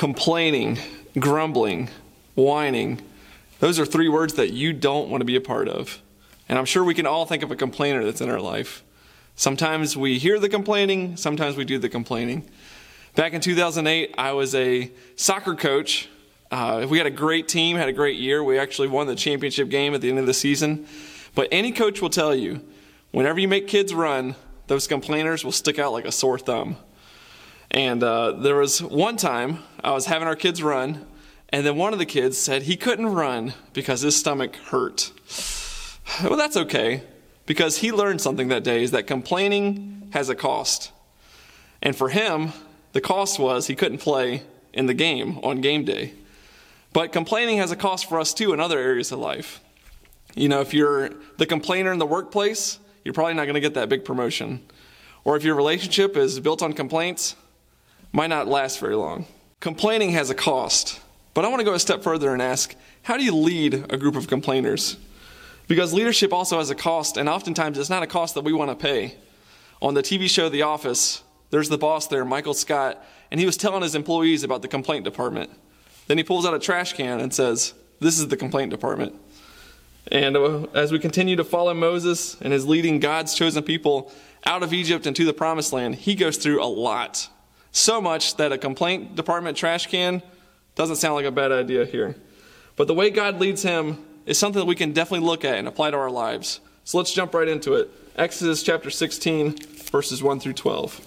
complaining, grumbling, whining. Those are three words that you don't want to be a part of. And I'm sure we can all think of a complainer that's in our life. Sometimes we hear the complaining, sometimes we do the complaining. Back in 2008, I was a soccer coach. Uh, we had a great team, had a great year. We actually won the championship game at the end of the season. But any coach will tell you, whenever you make kids run, those complainers will stick out like a sore thumb. And uh, there was one time I was having our kids run, and then one of the kids said he couldn't run because his stomach hurt. Well, that's okay, because he learned something that day is that complaining has a cost. And for him, the cost was he couldn't play in the game on game day. But complaining has a cost for us too in other areas of life. You know, if you're the complainer in the workplace, you're probably not going to get that big promotion. Or if your relationship is built on complaints, might not last very long. Complaining has a cost. But I want to go a step further and ask, how do you lead a group of complainers? Because leadership also has a cost, and oftentimes it's not a cost that we want to pay. On the TV show The Office, there's the boss there, Michael Scott, and he was telling his employees about the complaint department. Then he pulls out a trash can and says, This is the complaint department. And uh, as we continue to follow Moses and his leading God's chosen people out of Egypt and to the promised land, he goes through a lot. So much that a complaint department trash can doesn't sound like a bad idea here. But the way God leads him is something that we can definitely look at and apply to our lives. So let's jump right into it. Exodus chapter 16, verses 1 through 12.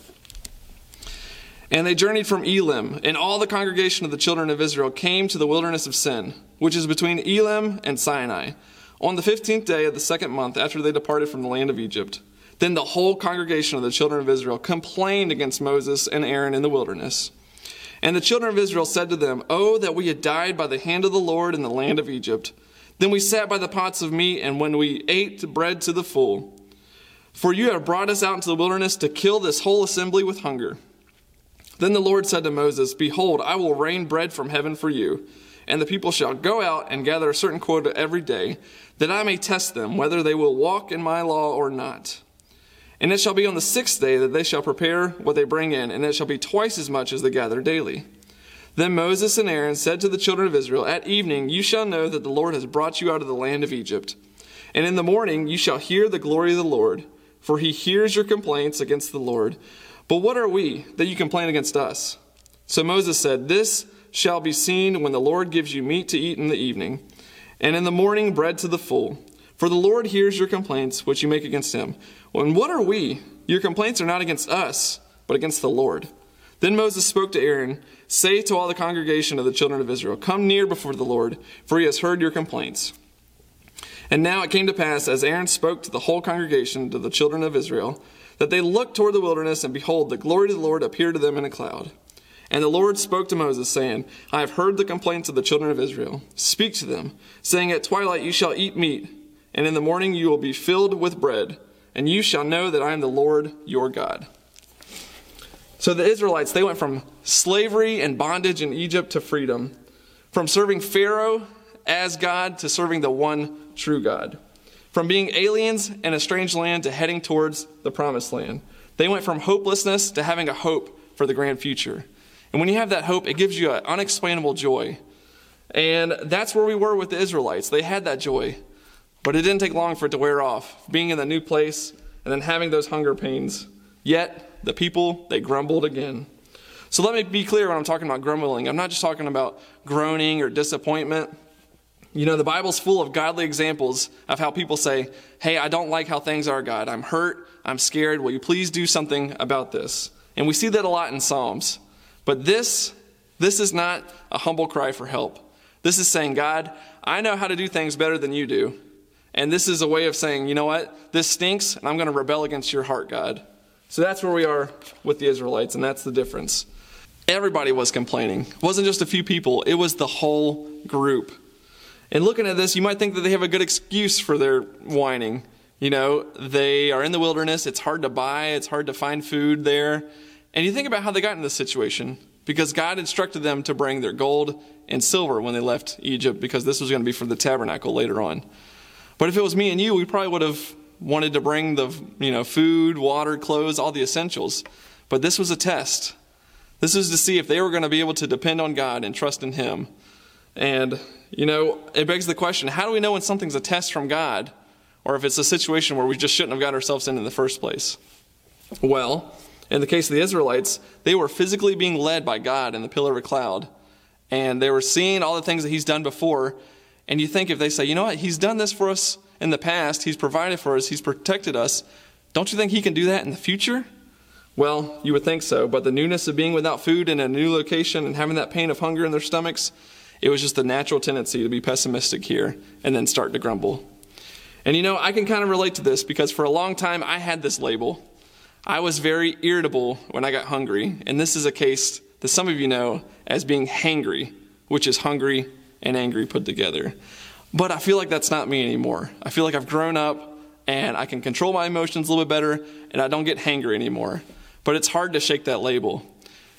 And they journeyed from Elim, and all the congregation of the children of Israel came to the wilderness of Sin, which is between Elim and Sinai, on the fifteenth day of the second month after they departed from the land of Egypt. Then the whole congregation of the children of Israel complained against Moses and Aaron in the wilderness. And the children of Israel said to them, Oh, that we had died by the hand of the Lord in the land of Egypt. Then we sat by the pots of meat, and when we ate bread to the full. For you have brought us out into the wilderness to kill this whole assembly with hunger. Then the Lord said to Moses, Behold, I will rain bread from heaven for you, and the people shall go out and gather a certain quota every day, that I may test them whether they will walk in my law or not. And it shall be on the sixth day that they shall prepare what they bring in, and it shall be twice as much as they gather daily. Then Moses and Aaron said to the children of Israel, At evening you shall know that the Lord has brought you out of the land of Egypt. And in the morning you shall hear the glory of the Lord, for he hears your complaints against the Lord. But what are we that you complain against us? So Moses said, This shall be seen when the Lord gives you meat to eat in the evening, and in the morning bread to the full. For the Lord hears your complaints which you make against him. And what are we? Your complaints are not against us, but against the Lord. Then Moses spoke to Aaron, Say to all the congregation of the children of Israel, Come near before the Lord, for he has heard your complaints. And now it came to pass, as Aaron spoke to the whole congregation, to the children of Israel, that they looked toward the wilderness, and behold, the glory of the Lord appeared to them in a cloud. And the Lord spoke to Moses, saying, I have heard the complaints of the children of Israel. Speak to them, saying, At twilight you shall eat meat, and in the morning you will be filled with bread, and you shall know that I am the Lord your God. So the Israelites, they went from slavery and bondage in Egypt to freedom, from serving Pharaoh as God to serving the one true God, from being aliens in a strange land to heading towards the promised land. They went from hopelessness to having a hope for the grand future. And when you have that hope, it gives you an unexplainable joy. And that's where we were with the Israelites. They had that joy, but it didn't take long for it to wear off. Being in the new place and then having those hunger pains. Yet, the people, they grumbled again. So let me be clear when I'm talking about grumbling. I'm not just talking about groaning or disappointment. You know, the Bible's full of godly examples of how people say, Hey, I don't like how things are, God. I'm hurt. I'm scared. Will you please do something about this? And we see that a lot in Psalms. But this, this is not a humble cry for help. This is saying, God, I know how to do things better than you do. And this is a way of saying, you know what? This stinks, and I'm going to rebel against your heart, God. So that's where we are with the Israelites, and that's the difference. Everybody was complaining. It wasn't just a few people, it was the whole group. And looking at this, you might think that they have a good excuse for their whining. You know, they are in the wilderness, it's hard to buy, it's hard to find food there. And you think about how they got in this situation because God instructed them to bring their gold and silver when they left Egypt because this was going to be for the tabernacle later on. But if it was me and you, we probably would have wanted to bring the, you know, food, water, clothes, all the essentials. But this was a test. This is to see if they were going to be able to depend on God and trust in Him. And, you know, it begs the question how do we know when something's a test from God or if it's a situation where we just shouldn't have got ourselves in in the first place? Well, in the case of the Israelites, they were physically being led by God in the pillar of a cloud. And they were seeing all the things that He's done before. And you think if they say, you know what, He's done this for us in the past, He's provided for us, He's protected us, don't you think He can do that in the future? Well, you would think so, but the newness of being without food in a new location and having that pain of hunger in their stomachs, it was just the natural tendency to be pessimistic here and then start to grumble. And you know, I can kind of relate to this because for a long time I had this label. I was very irritable when I got hungry, and this is a case that some of you know as being hangry, which is hungry and angry put together. But I feel like that's not me anymore. I feel like I've grown up and I can control my emotions a little bit better and I don't get hangry anymore but it's hard to shake that label.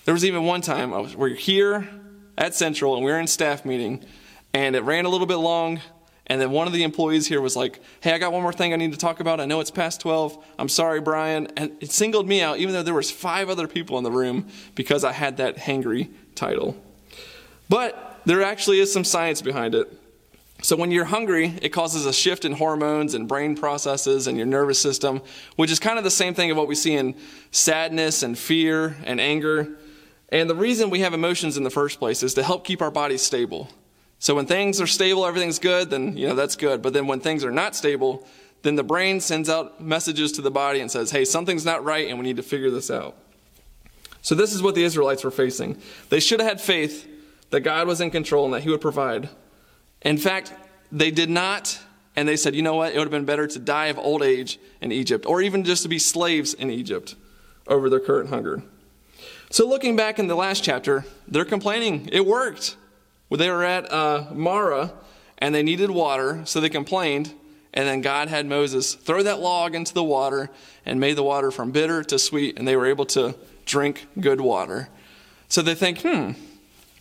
There was even one time I was, we're here at Central and we were in staff meeting, and it ran a little bit long. And then one of the employees here was like, "Hey, I got one more thing I need to talk about. I know it's past 12. I'm sorry, Brian." And it singled me out, even though there was five other people in the room, because I had that hangry title. But there actually is some science behind it. So, when you're hungry, it causes a shift in hormones and brain processes and your nervous system, which is kind of the same thing of what we see in sadness and fear and anger. And the reason we have emotions in the first place is to help keep our bodies stable. So, when things are stable, everything's good, then, you know, that's good. But then when things are not stable, then the brain sends out messages to the body and says, hey, something's not right and we need to figure this out. So, this is what the Israelites were facing. They should have had faith that God was in control and that He would provide. In fact, they did not, and they said, you know what, it would have been better to die of old age in Egypt, or even just to be slaves in Egypt over their current hunger. So, looking back in the last chapter, they're complaining. It worked. They were at uh, Marah and they needed water, so they complained. And then God had Moses throw that log into the water and made the water from bitter to sweet, and they were able to drink good water. So they think, hmm,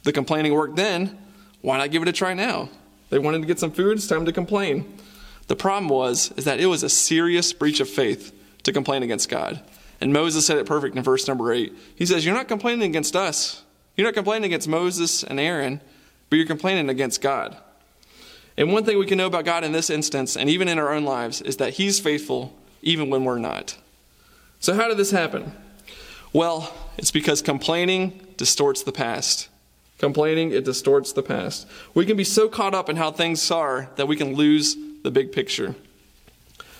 the complaining worked then. Why not give it a try now? They wanted to get some food, it's time to complain. The problem was is that it was a serious breach of faith to complain against God. And Moses said it perfect in verse number 8. He says, "You're not complaining against us. You're not complaining against Moses and Aaron, but you're complaining against God." And one thing we can know about God in this instance and even in our own lives is that he's faithful even when we're not. So how did this happen? Well, it's because complaining distorts the past. Complaining, it distorts the past. We can be so caught up in how things are that we can lose the big picture.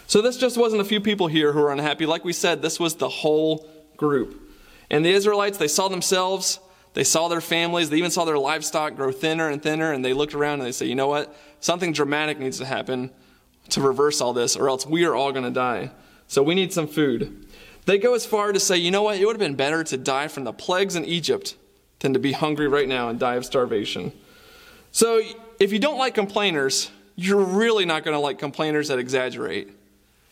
So, this just wasn't a few people here who were unhappy. Like we said, this was the whole group. And the Israelites, they saw themselves, they saw their families, they even saw their livestock grow thinner and thinner, and they looked around and they said, you know what? Something dramatic needs to happen to reverse all this, or else we are all going to die. So, we need some food. They go as far to say, you know what? It would have been better to die from the plagues in Egypt than to be hungry right now and die of starvation. So, if you don't like complainers, you're really not going to like complainers that exaggerate.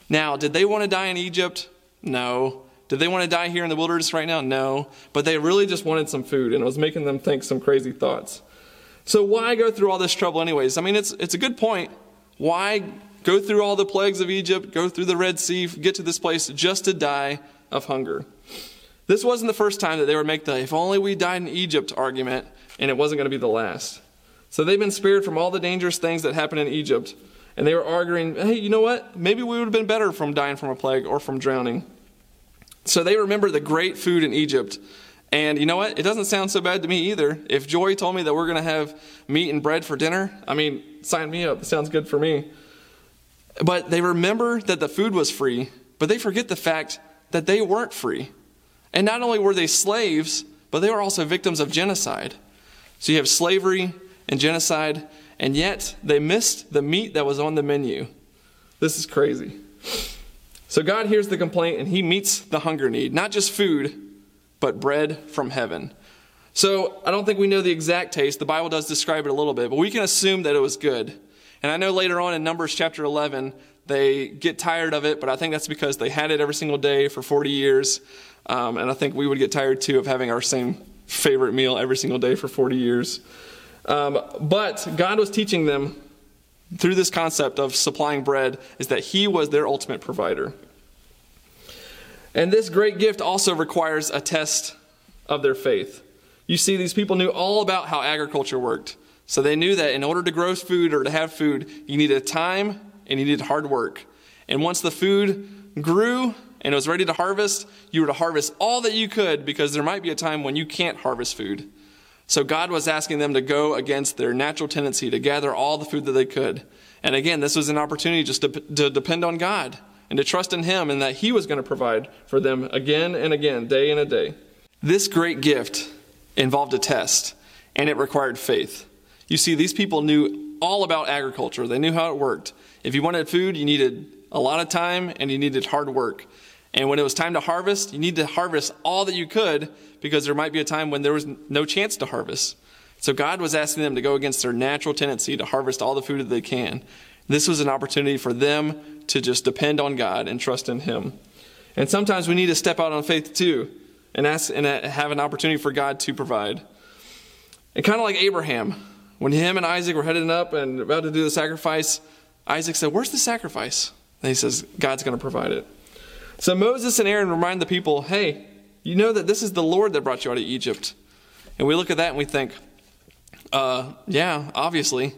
Now, did they want to die in Egypt? No. Did they want to die here in the wilderness right now? No. But they really just wanted some food, and it was making them think some crazy thoughts. So, why go through all this trouble, anyways? I mean, it's, it's a good point. Why go through all the plagues of Egypt, go through the Red Sea, get to this place just to die of hunger? This wasn't the first time that they would make the if only we died in Egypt argument, and it wasn't going to be the last. So they've been spared from all the dangerous things that happened in Egypt, and they were arguing, hey, you know what? Maybe we would have been better from dying from a plague or from drowning. So they remember the great food in Egypt. And you know what? It doesn't sound so bad to me either. If Joy told me that we're going to have meat and bread for dinner, I mean, sign me up. It sounds good for me. But they remember that the food was free, but they forget the fact that they weren't free. And not only were they slaves, but they were also victims of genocide. So you have slavery and genocide, and yet they missed the meat that was on the menu. This is crazy. So God hears the complaint and he meets the hunger need, not just food, but bread from heaven. So I don't think we know the exact taste. The Bible does describe it a little bit, but we can assume that it was good. And I know later on in Numbers chapter 11, they get tired of it, but I think that's because they had it every single day for 40 years. Um, and I think we would get tired too of having our same favorite meal every single day for 40 years. Um, but God was teaching them through this concept of supplying bread is that He was their ultimate provider. And this great gift also requires a test of their faith. You see, these people knew all about how agriculture worked. So they knew that in order to grow food or to have food, you needed time and you needed hard work. And once the food grew and it was ready to harvest, you were to harvest all that you could because there might be a time when you can't harvest food. So God was asking them to go against their natural tendency to gather all the food that they could. And again, this was an opportunity just to, to depend on God and to trust in Him and that He was going to provide for them again and again, day in a day. This great gift involved a test, and it required faith. You see, these people knew all about agriculture, they knew how it worked. If you wanted food, you needed a lot of time and you needed hard work. And when it was time to harvest, you need to harvest all that you could because there might be a time when there was no chance to harvest. So God was asking them to go against their natural tendency to harvest all the food that they can. This was an opportunity for them to just depend on God and trust in Him. And sometimes we need to step out on faith too and ask and uh, have an opportunity for God to provide. And kind of like Abraham, when him and Isaac were heading up and about to do the sacrifice, Isaac said, Where's the sacrifice? And he says, God's going to provide it. So Moses and Aaron remind the people, Hey, you know that this is the Lord that brought you out of Egypt. And we look at that and we think, uh, yeah, obviously.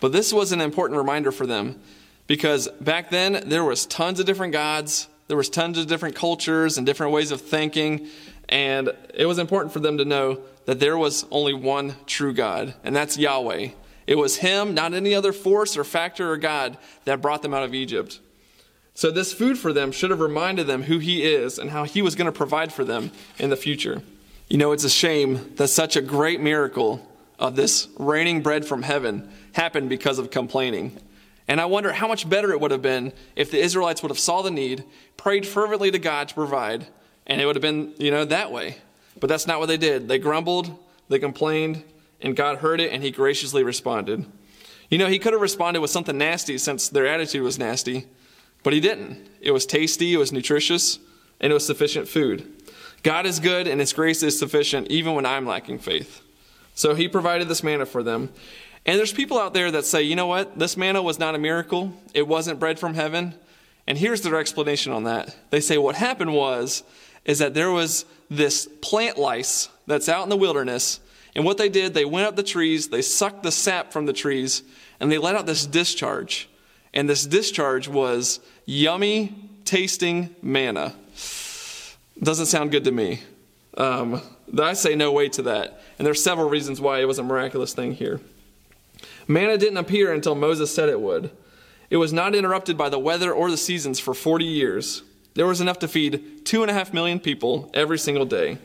But this was an important reminder for them because back then there was tons of different gods, there was tons of different cultures and different ways of thinking, and it was important for them to know that there was only one true God, and that's Yahweh. It was Him, not any other force or factor or God, that brought them out of Egypt. So, this food for them should have reminded them who He is and how He was going to provide for them in the future. You know, it's a shame that such a great miracle of this raining bread from heaven happened because of complaining. And I wonder how much better it would have been if the Israelites would have saw the need, prayed fervently to God to provide, and it would have been, you know, that way. But that's not what they did. They grumbled, they complained, and God heard it and he graciously responded. You know, he could have responded with something nasty since their attitude was nasty, but he didn't. It was tasty, it was nutritious, and it was sufficient food. God is good and his grace is sufficient even when I'm lacking faith. So he provided this manna for them. And there's people out there that say, you know what? This manna was not a miracle. It wasn't bread from heaven. And here's their explanation on that. They say what happened was is that there was this plant lice that's out in the wilderness. And what they did, they went up the trees, they sucked the sap from the trees, and they let out this discharge. And this discharge was yummy tasting manna. Doesn't sound good to me. Um, I say no way to that. And there's several reasons why it was a miraculous thing here. Manna didn't appear until Moses said it would. It was not interrupted by the weather or the seasons for 40 years. There was enough to feed two and a half million people every single day.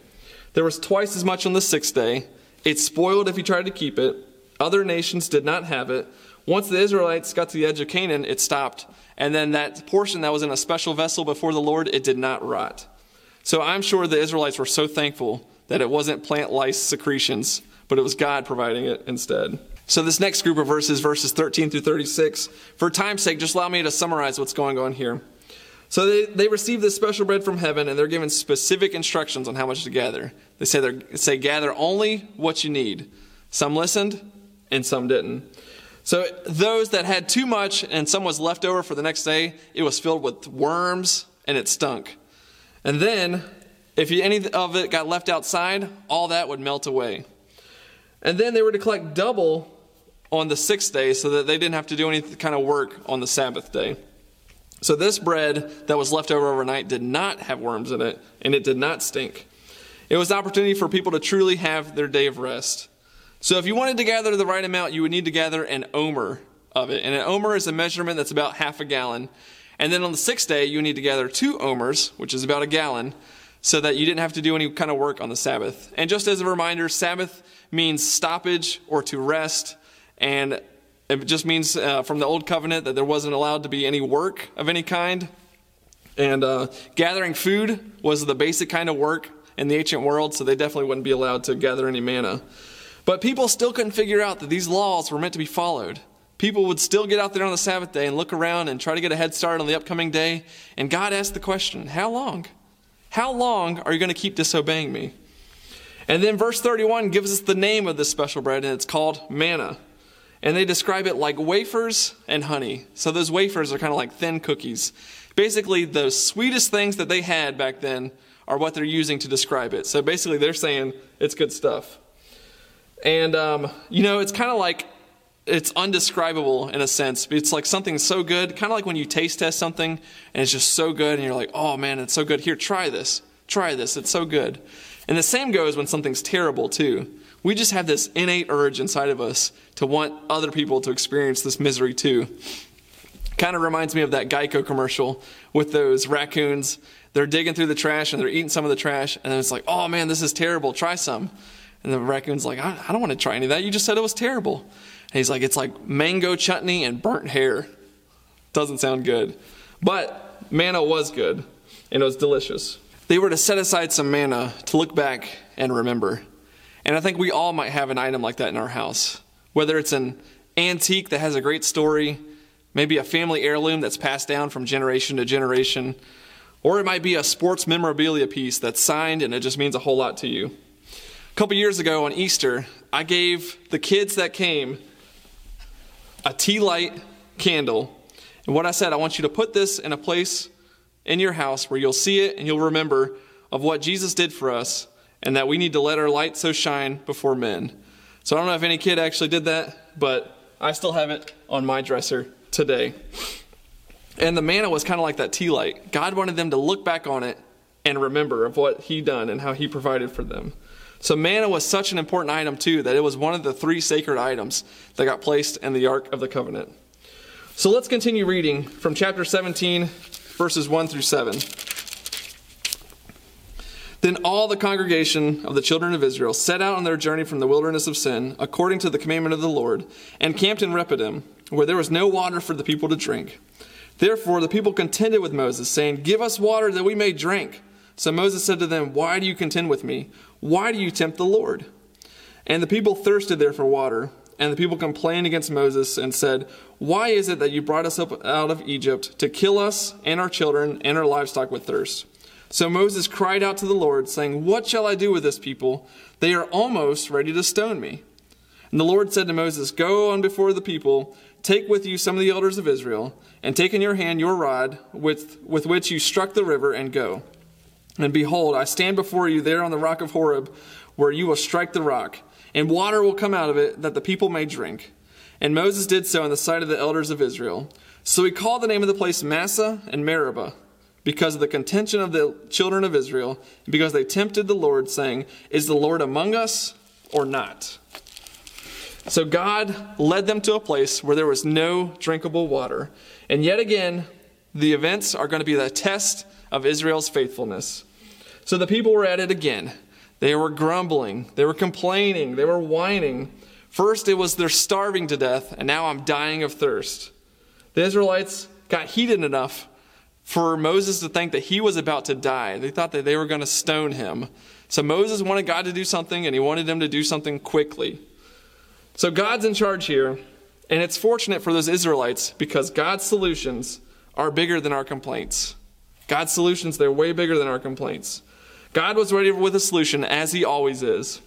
There was twice as much on the sixth day. It spoiled if you tried to keep it. Other nations did not have it. Once the Israelites got to the edge of Canaan, it stopped. And then that portion that was in a special vessel before the Lord, it did not rot. So I'm sure the Israelites were so thankful that it wasn't plant lice secretions, but it was God providing it instead. So, this next group of verses, verses 13 through 36, for time's sake, just allow me to summarize what's going on here. So, they, they receive this special bread from heaven, and they're given specific instructions on how much to gather. They say, they say gather only what you need. Some listened, and some didn't. So, those that had too much and some was left over for the next day, it was filled with worms and it stunk. And then if any of it got left outside, all that would melt away. And then they were to collect double on the sixth day so that they didn't have to do any kind of work on the Sabbath day. So this bread that was left over overnight did not have worms in it, and it did not stink. It was an opportunity for people to truly have their day of rest. So if you wanted to gather the right amount, you would need to gather an omer of it. And an omer is a measurement that's about half a gallon. And then on the sixth day, you need to gather two omers, which is about a gallon so that you didn't have to do any kind of work on the Sabbath. And just as a reminder, Sabbath means stoppage or to rest, and it just means uh, from the Old Covenant that there wasn't allowed to be any work of any kind. And uh, gathering food was the basic kind of work in the ancient world, so they definitely wouldn't be allowed to gather any manna. But people still couldn't figure out that these laws were meant to be followed. People would still get out there on the Sabbath day and look around and try to get a head start on the upcoming day. And God asked the question, How long? How long are you going to keep disobeying me? And then verse 31 gives us the name of this special bread, and it's called manna. And they describe it like wafers and honey. So those wafers are kind of like thin cookies. Basically, the sweetest things that they had back then are what they're using to describe it. So basically, they're saying it's good stuff. And, um, you know, it's kind of like it's undescribable in a sense. It's like something so good, kind of like when you taste test something and it's just so good and you're like, oh man, it's so good. Here, try this. Try this. It's so good. And the same goes when something's terrible too. We just have this innate urge inside of us to want other people to experience this misery too. Kind of reminds me of that Geico commercial with those raccoons. They're digging through the trash and they're eating some of the trash, and then it's like, oh man, this is terrible. Try some. And the raccoon's like, I, I don't want to try any of that. You just said it was terrible. And he's like, it's like mango chutney and burnt hair. Doesn't sound good. But manna was good, and it was delicious. They were to set aside some manna to look back and remember. And I think we all might have an item like that in our house. Whether it's an antique that has a great story, maybe a family heirloom that's passed down from generation to generation, or it might be a sports memorabilia piece that's signed and it just means a whole lot to you. Couple years ago on Easter, I gave the kids that came a tea light candle. And what I said, I want you to put this in a place in your house where you'll see it and you'll remember of what Jesus did for us and that we need to let our light so shine before men. So I don't know if any kid actually did that, but I still have it on my dresser today. And the manna was kind of like that tea light. God wanted them to look back on it and remember of what he done and how he provided for them. So manna was such an important item too that it was one of the three sacred items that got placed in the ark of the covenant. So let's continue reading from chapter 17 verses 1 through 7. Then all the congregation of the children of Israel set out on their journey from the wilderness of sin, according to the commandment of the Lord, and camped in Rephidim, where there was no water for the people to drink. Therefore the people contended with Moses, saying, Give us water that we may drink. So Moses said to them, Why do you contend with me? Why do you tempt the Lord? And the people thirsted there for water. And the people complained against Moses and said, Why is it that you brought us up out of Egypt to kill us and our children and our livestock with thirst? So Moses cried out to the Lord, saying, What shall I do with this people? They are almost ready to stone me. And the Lord said to Moses, Go on before the people, take with you some of the elders of Israel, and take in your hand your rod with, with which you struck the river, and go. And behold, I stand before you there on the rock of Horeb, where you will strike the rock, and water will come out of it, that the people may drink. And Moses did so in the sight of the elders of Israel. So he called the name of the place Massah and Meribah, because of the contention of the children of Israel, because they tempted the Lord, saying, Is the Lord among us or not? So God led them to a place where there was no drinkable water. And yet again, the events are going to be the test of Israel's faithfulness. So the people were at it again. They were grumbling, they were complaining, they were whining. First, it was they're starving to death, and now I'm dying of thirst. The Israelites got heated enough for Moses to think that he was about to die. They thought that they were going to stone him. So Moses wanted God to do something, and he wanted him to do something quickly. So God's in charge here, and it's fortunate for those Israelites because God's solutions are bigger than our complaints. God's solutions, they're way bigger than our complaints. God was ready with a solution, as he always is.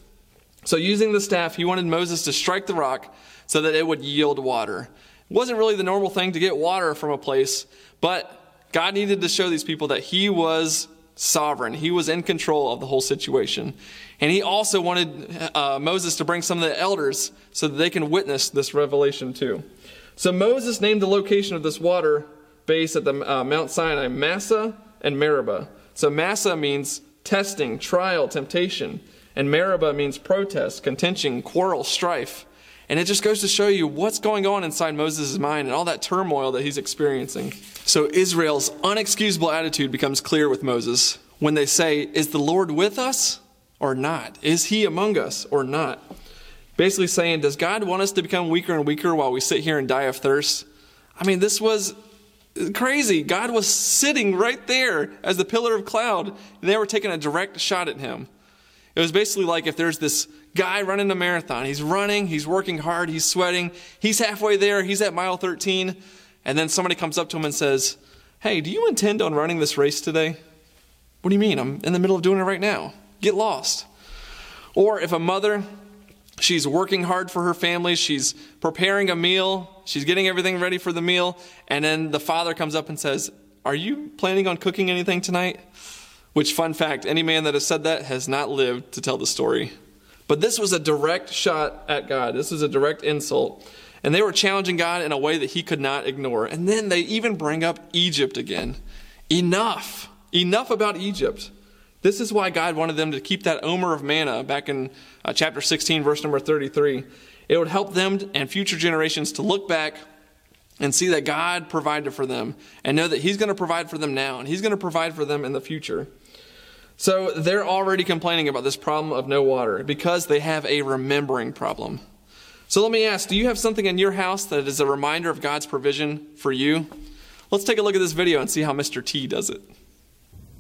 So, using the staff, he wanted Moses to strike the rock so that it would yield water. It wasn't really the normal thing to get water from a place, but God needed to show these people that he was sovereign. He was in control of the whole situation. And he also wanted uh, Moses to bring some of the elders so that they can witness this revelation too. So Moses named the location of this water base at the uh, Mount Sinai Massah and Meribah. So Massah means testing, trial, temptation, and Meribah means protest, contention, quarrel, strife. And it just goes to show you what's going on inside Moses' mind and all that turmoil that he's experiencing. So Israel's unexcusable attitude becomes clear with Moses when they say, Is the Lord with us or not? Is he among us or not? Basically saying, Does God want us to become weaker and weaker while we sit here and die of thirst? I mean, this was crazy. God was sitting right there as the pillar of cloud, and they were taking a direct shot at him. It was basically like if there's this guy running a marathon. He's running, he's working hard, he's sweating, he's halfway there, he's at mile 13, and then somebody comes up to him and says, Hey, do you intend on running this race today? What do you mean? I'm in the middle of doing it right now. Get lost. Or if a mother She's working hard for her family. She's preparing a meal. She's getting everything ready for the meal. And then the father comes up and says, Are you planning on cooking anything tonight? Which, fun fact, any man that has said that has not lived to tell the story. But this was a direct shot at God. This was a direct insult. And they were challenging God in a way that he could not ignore. And then they even bring up Egypt again. Enough. Enough about Egypt. This is why God wanted them to keep that omer of manna back in uh, chapter 16, verse number 33. It would help them and future generations to look back and see that God provided for them and know that He's going to provide for them now and He's going to provide for them in the future. So they're already complaining about this problem of no water because they have a remembering problem. So let me ask do you have something in your house that is a reminder of God's provision for you? Let's take a look at this video and see how Mr. T does it.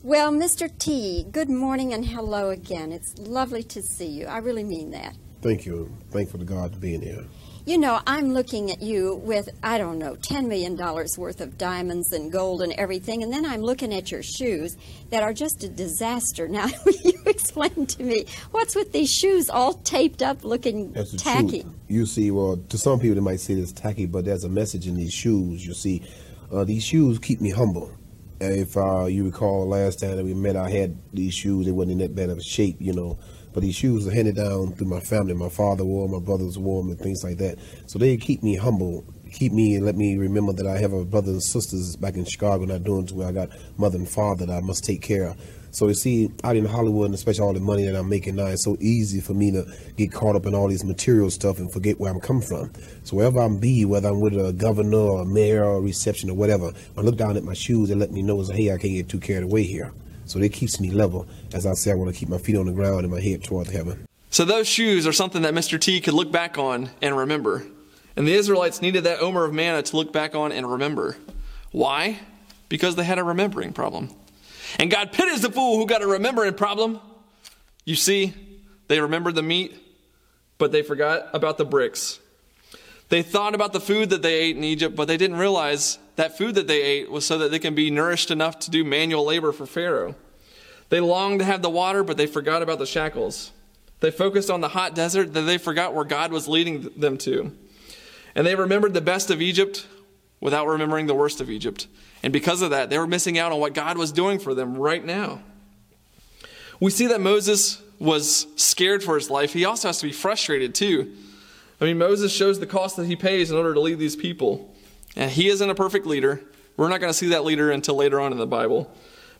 Well, Mr. T, good morning and hello again. It's lovely to see you. I really mean that. Thank you. Thankful to God to being here. You know, I'm looking at you with, I don't know, $10 million worth of diamonds and gold and everything, and then I'm looking at your shoes that are just a disaster. Now, will you explain to me, what's with these shoes all taped up looking That's the tacky? truth. You see, well, to some people they might say it's tacky, but there's a message in these shoes. You see, uh, these shoes keep me humble. If uh, you recall last time that we met, I had these shoes. They wasn't in that bad of a shape, you know. But these shoes are handed down through my family. My father wore them, my brothers wore them, and things like that. So they keep me humble, keep me and let me remember that I have a brothers and sisters back in Chicago, not doing to where I got mother and father that I must take care of. So you see, out in Hollywood, and especially all the money that I'm making now, it's so easy for me to get caught up in all these material stuff and forget where I'm coming from. So wherever I'm be, whether I'm with a governor or a mayor or a reception or whatever, I look down at my shoes and let me know, hey, I can't get too carried away here. So it keeps me level. As I say, I want to keep my feet on the ground and my head toward heaven. So those shoes are something that Mr. T could look back on and remember. And the Israelites needed that omer of manna to look back on and remember. Why? Because they had a remembering problem. And God pities the fool who got a remembering problem. You see, they remembered the meat, but they forgot about the bricks. They thought about the food that they ate in Egypt, but they didn't realize that food that they ate was so that they can be nourished enough to do manual labor for Pharaoh. They longed to have the water, but they forgot about the shackles. They focused on the hot desert, that they forgot where God was leading them to. And they remembered the best of Egypt without remembering the worst of Egypt. And because of that, they were missing out on what God was doing for them right now. We see that Moses was scared for his life. He also has to be frustrated too. I mean, Moses shows the cost that he pays in order to lead these people. And he isn't a perfect leader. We're not going to see that leader until later on in the Bible.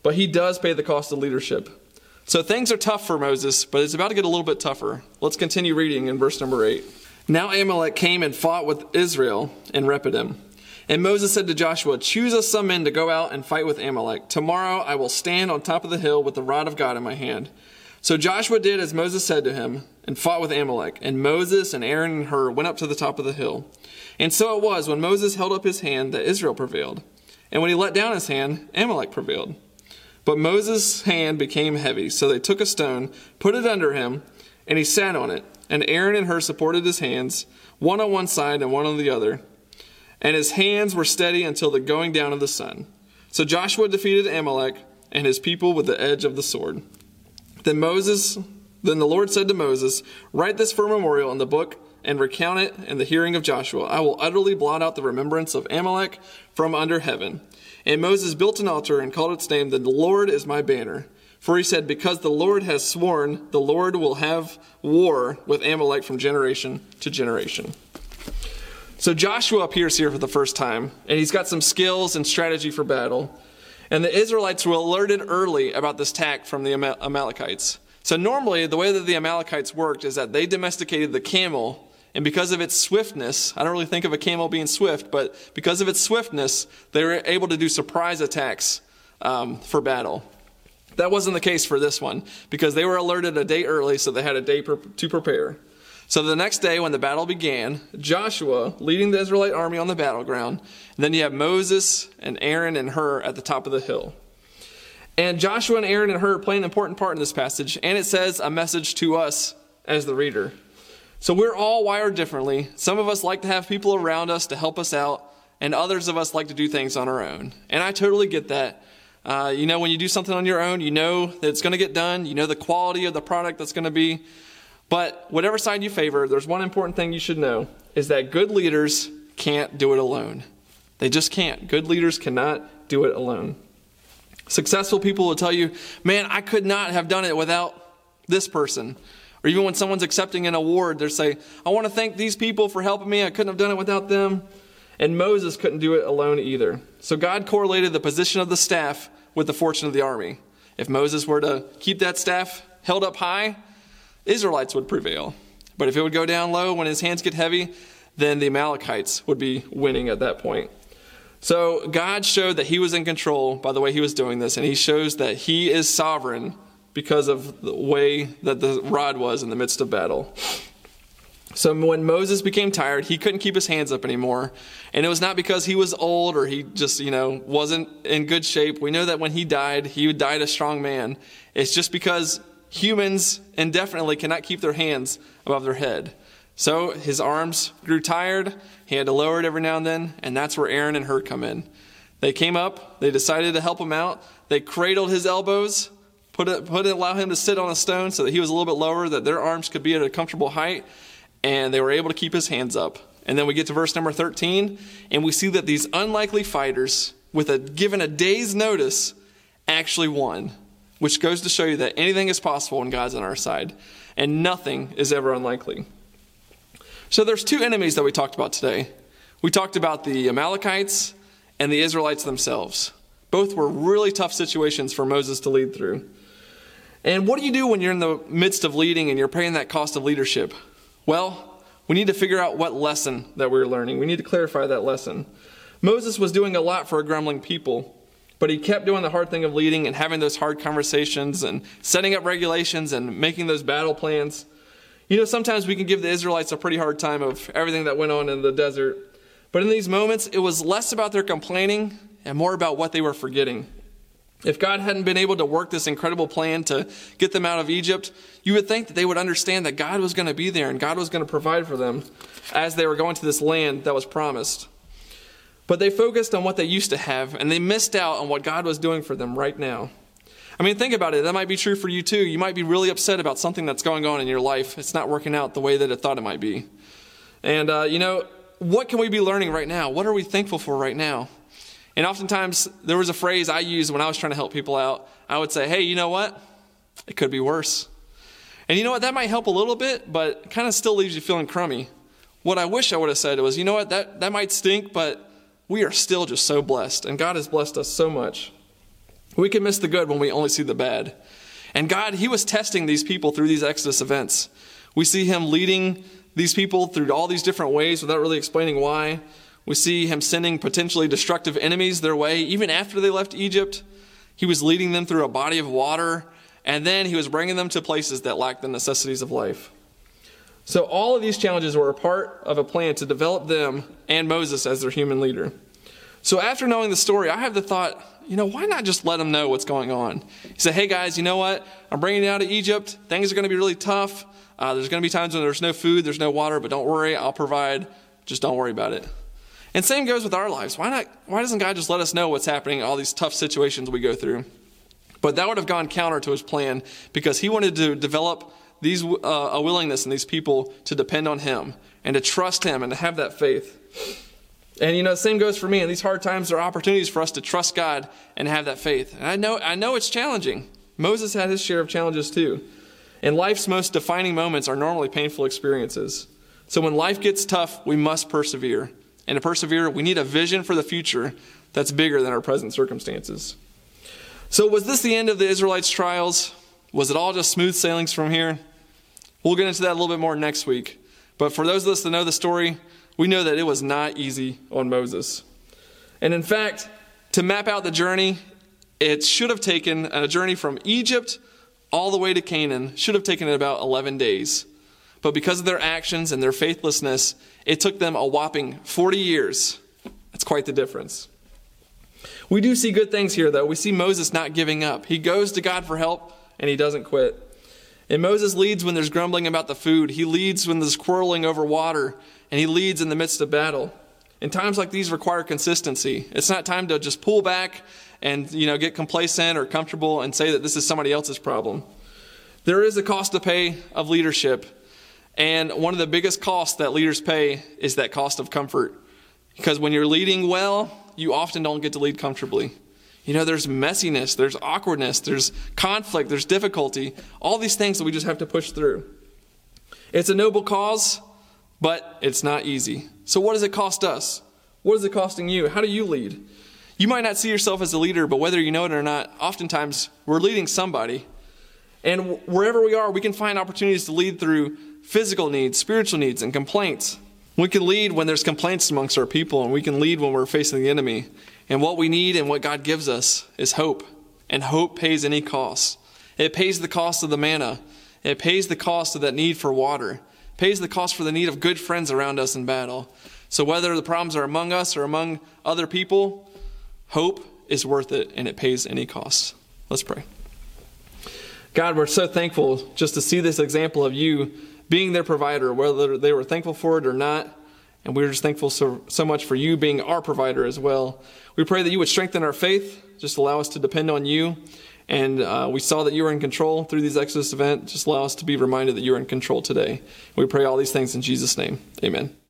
But he does pay the cost of leadership. So things are tough for Moses, but it's about to get a little bit tougher. Let's continue reading in verse number 8. Now Amalek came and fought with Israel in Rephidim. And Moses said to Joshua, Choose us some men to go out and fight with Amalek. Tomorrow I will stand on top of the hill with the rod of God in my hand. So Joshua did as Moses said to him and fought with Amalek. And Moses and Aaron and Hur went up to the top of the hill. And so it was when Moses held up his hand that Israel prevailed. And when he let down his hand, Amalek prevailed. But Moses' hand became heavy, so they took a stone, put it under him, and he sat on it. And Aaron and Hur supported his hands, one on one side and one on the other. And his hands were steady until the going down of the sun. So Joshua defeated Amalek and his people with the edge of the sword. Then Moses, then the Lord said to Moses, Write this for a memorial in the book and recount it in the hearing of Joshua. I will utterly blot out the remembrance of Amalek from under heaven. And Moses built an altar and called its name, The Lord is my banner. For he said, Because the Lord has sworn, the Lord will have war with Amalek from generation to generation. So Joshua appears here for the first time, and he's got some skills and strategy for battle. And the Israelites were alerted early about this attack from the Amalekites. So normally, the way that the Amalekites worked is that they domesticated the camel, and because of its swiftness, I don't really think of a camel being swift, but because of its swiftness, they were able to do surprise attacks um, for battle. That wasn't the case for this one, because they were alerted a day early, so they had a day to prepare. So the next day, when the battle began, Joshua leading the Israelite army on the battleground, and then you have Moses and Aaron and Hur at the top of the hill. And Joshua and Aaron and Hur play an important part in this passage, and it says a message to us as the reader. So we're all wired differently. Some of us like to have people around us to help us out, and others of us like to do things on our own. And I totally get that. Uh, you know, when you do something on your own, you know that it's going to get done, you know the quality of the product that's going to be. But whatever side you favor, there's one important thing you should know is that good leaders can't do it alone. They just can't. Good leaders cannot do it alone. Successful people will tell you, man, I could not have done it without this person. Or even when someone's accepting an award, they'll say, I want to thank these people for helping me. I couldn't have done it without them. And Moses couldn't do it alone either. So God correlated the position of the staff with the fortune of the army. If Moses were to keep that staff held up high, Israelites would prevail. But if it would go down low when his hands get heavy, then the Amalekites would be winning at that point. So God showed that he was in control by the way he was doing this, and he shows that he is sovereign because of the way that the rod was in the midst of battle. So when Moses became tired, he couldn't keep his hands up anymore. And it was not because he was old or he just, you know, wasn't in good shape. We know that when he died, he died a strong man. It's just because humans indefinitely cannot keep their hands above their head. So his arms grew tired. He had to lower it every now and then. And that's where Aaron and Hur come in. They came up. They decided to help him out. They cradled his elbows, put it, put it, allow him to sit on a stone so that he was a little bit lower, that their arms could be at a comfortable height and they were able to keep his hands up. And then we get to verse number 13, and we see that these unlikely fighters, with a given a day's notice, actually won, which goes to show you that anything is possible when God's on our side, and nothing is ever unlikely. So there's two enemies that we talked about today. We talked about the Amalekites and the Israelites themselves. Both were really tough situations for Moses to lead through. And what do you do when you're in the midst of leading and you're paying that cost of leadership? Well, we need to figure out what lesson that we're learning. We need to clarify that lesson. Moses was doing a lot for a grumbling people, but he kept doing the hard thing of leading and having those hard conversations and setting up regulations and making those battle plans. You know, sometimes we can give the Israelites a pretty hard time of everything that went on in the desert. But in these moments, it was less about their complaining and more about what they were forgetting. If God hadn't been able to work this incredible plan to get them out of Egypt, you would think that they would understand that God was going to be there and God was going to provide for them as they were going to this land that was promised. But they focused on what they used to have and they missed out on what God was doing for them right now. I mean, think about it. That might be true for you too. You might be really upset about something that's going on in your life. It's not working out the way that it thought it might be. And, uh, you know, what can we be learning right now? What are we thankful for right now? And oftentimes, there was a phrase I used when I was trying to help people out. I would say, hey, you know what? It could be worse. And you know what? That might help a little bit, but kind of still leaves you feeling crummy. What I wish I would have said was, you know what? That, that might stink, but we are still just so blessed. And God has blessed us so much. We can miss the good when we only see the bad. And God, He was testing these people through these Exodus events. We see Him leading these people through all these different ways without really explaining why. We see him sending potentially destructive enemies their way. Even after they left Egypt, he was leading them through a body of water, and then he was bringing them to places that lacked the necessities of life. So, all of these challenges were a part of a plan to develop them and Moses as their human leader. So, after knowing the story, I have the thought, you know, why not just let them know what's going on? He said, hey guys, you know what? I'm bringing you out of Egypt. Things are going to be really tough. Uh, there's going to be times when there's no food, there's no water, but don't worry, I'll provide. Just don't worry about it. And same goes with our lives. Why not? Why doesn't God just let us know what's happening, all these tough situations we go through? But that would have gone counter to his plan because he wanted to develop these uh, a willingness in these people to depend on him and to trust him and to have that faith. And you know, the same goes for me. In these hard times, are opportunities for us to trust God and have that faith. And I know, I know it's challenging. Moses had his share of challenges too. And life's most defining moments are normally painful experiences. So when life gets tough, we must persevere. And to persevere, we need a vision for the future that's bigger than our present circumstances. So, was this the end of the Israelites' trials? Was it all just smooth sailings from here? We'll get into that a little bit more next week. But for those of us that know the story, we know that it was not easy on Moses. And in fact, to map out the journey, it should have taken a journey from Egypt all the way to Canaan, should have taken about 11 days. But because of their actions and their faithlessness, it took them a whopping 40 years. That's quite the difference. We do see good things here, though. We see Moses not giving up. He goes to God for help, and he doesn't quit. And Moses leads when there's grumbling about the food. He leads when there's quarreling over water, and he leads in the midst of battle. And times like these require consistency. It's not time to just pull back and you know get complacent or comfortable and say that this is somebody else's problem. There is a cost to pay of leadership, and one of the biggest costs that leaders pay is that cost of comfort. Because when you're leading well, you often don't get to lead comfortably. You know, there's messiness, there's awkwardness, there's conflict, there's difficulty, all these things that we just have to push through. It's a noble cause, but it's not easy. So, what does it cost us? What is it costing you? How do you lead? You might not see yourself as a leader, but whether you know it or not, oftentimes we're leading somebody. And wherever we are, we can find opportunities to lead through physical needs, spiritual needs, and complaints. We can lead when there's complaints amongst our people, and we can lead when we're facing the enemy. And what we need and what God gives us is hope. And hope pays any cost. It pays the cost of the manna. It pays the cost of that need for water. It pays the cost for the need of good friends around us in battle. So whether the problems are among us or among other people, hope is worth it and it pays any cost. Let's pray. God, we're so thankful just to see this example of you being their provider, whether they were thankful for it or not. And we're just thankful so, so much for you being our provider as well. We pray that you would strengthen our faith, just allow us to depend on you. And uh, we saw that you were in control through these Exodus event. Just allow us to be reminded that you're in control today. We pray all these things in Jesus' name. Amen.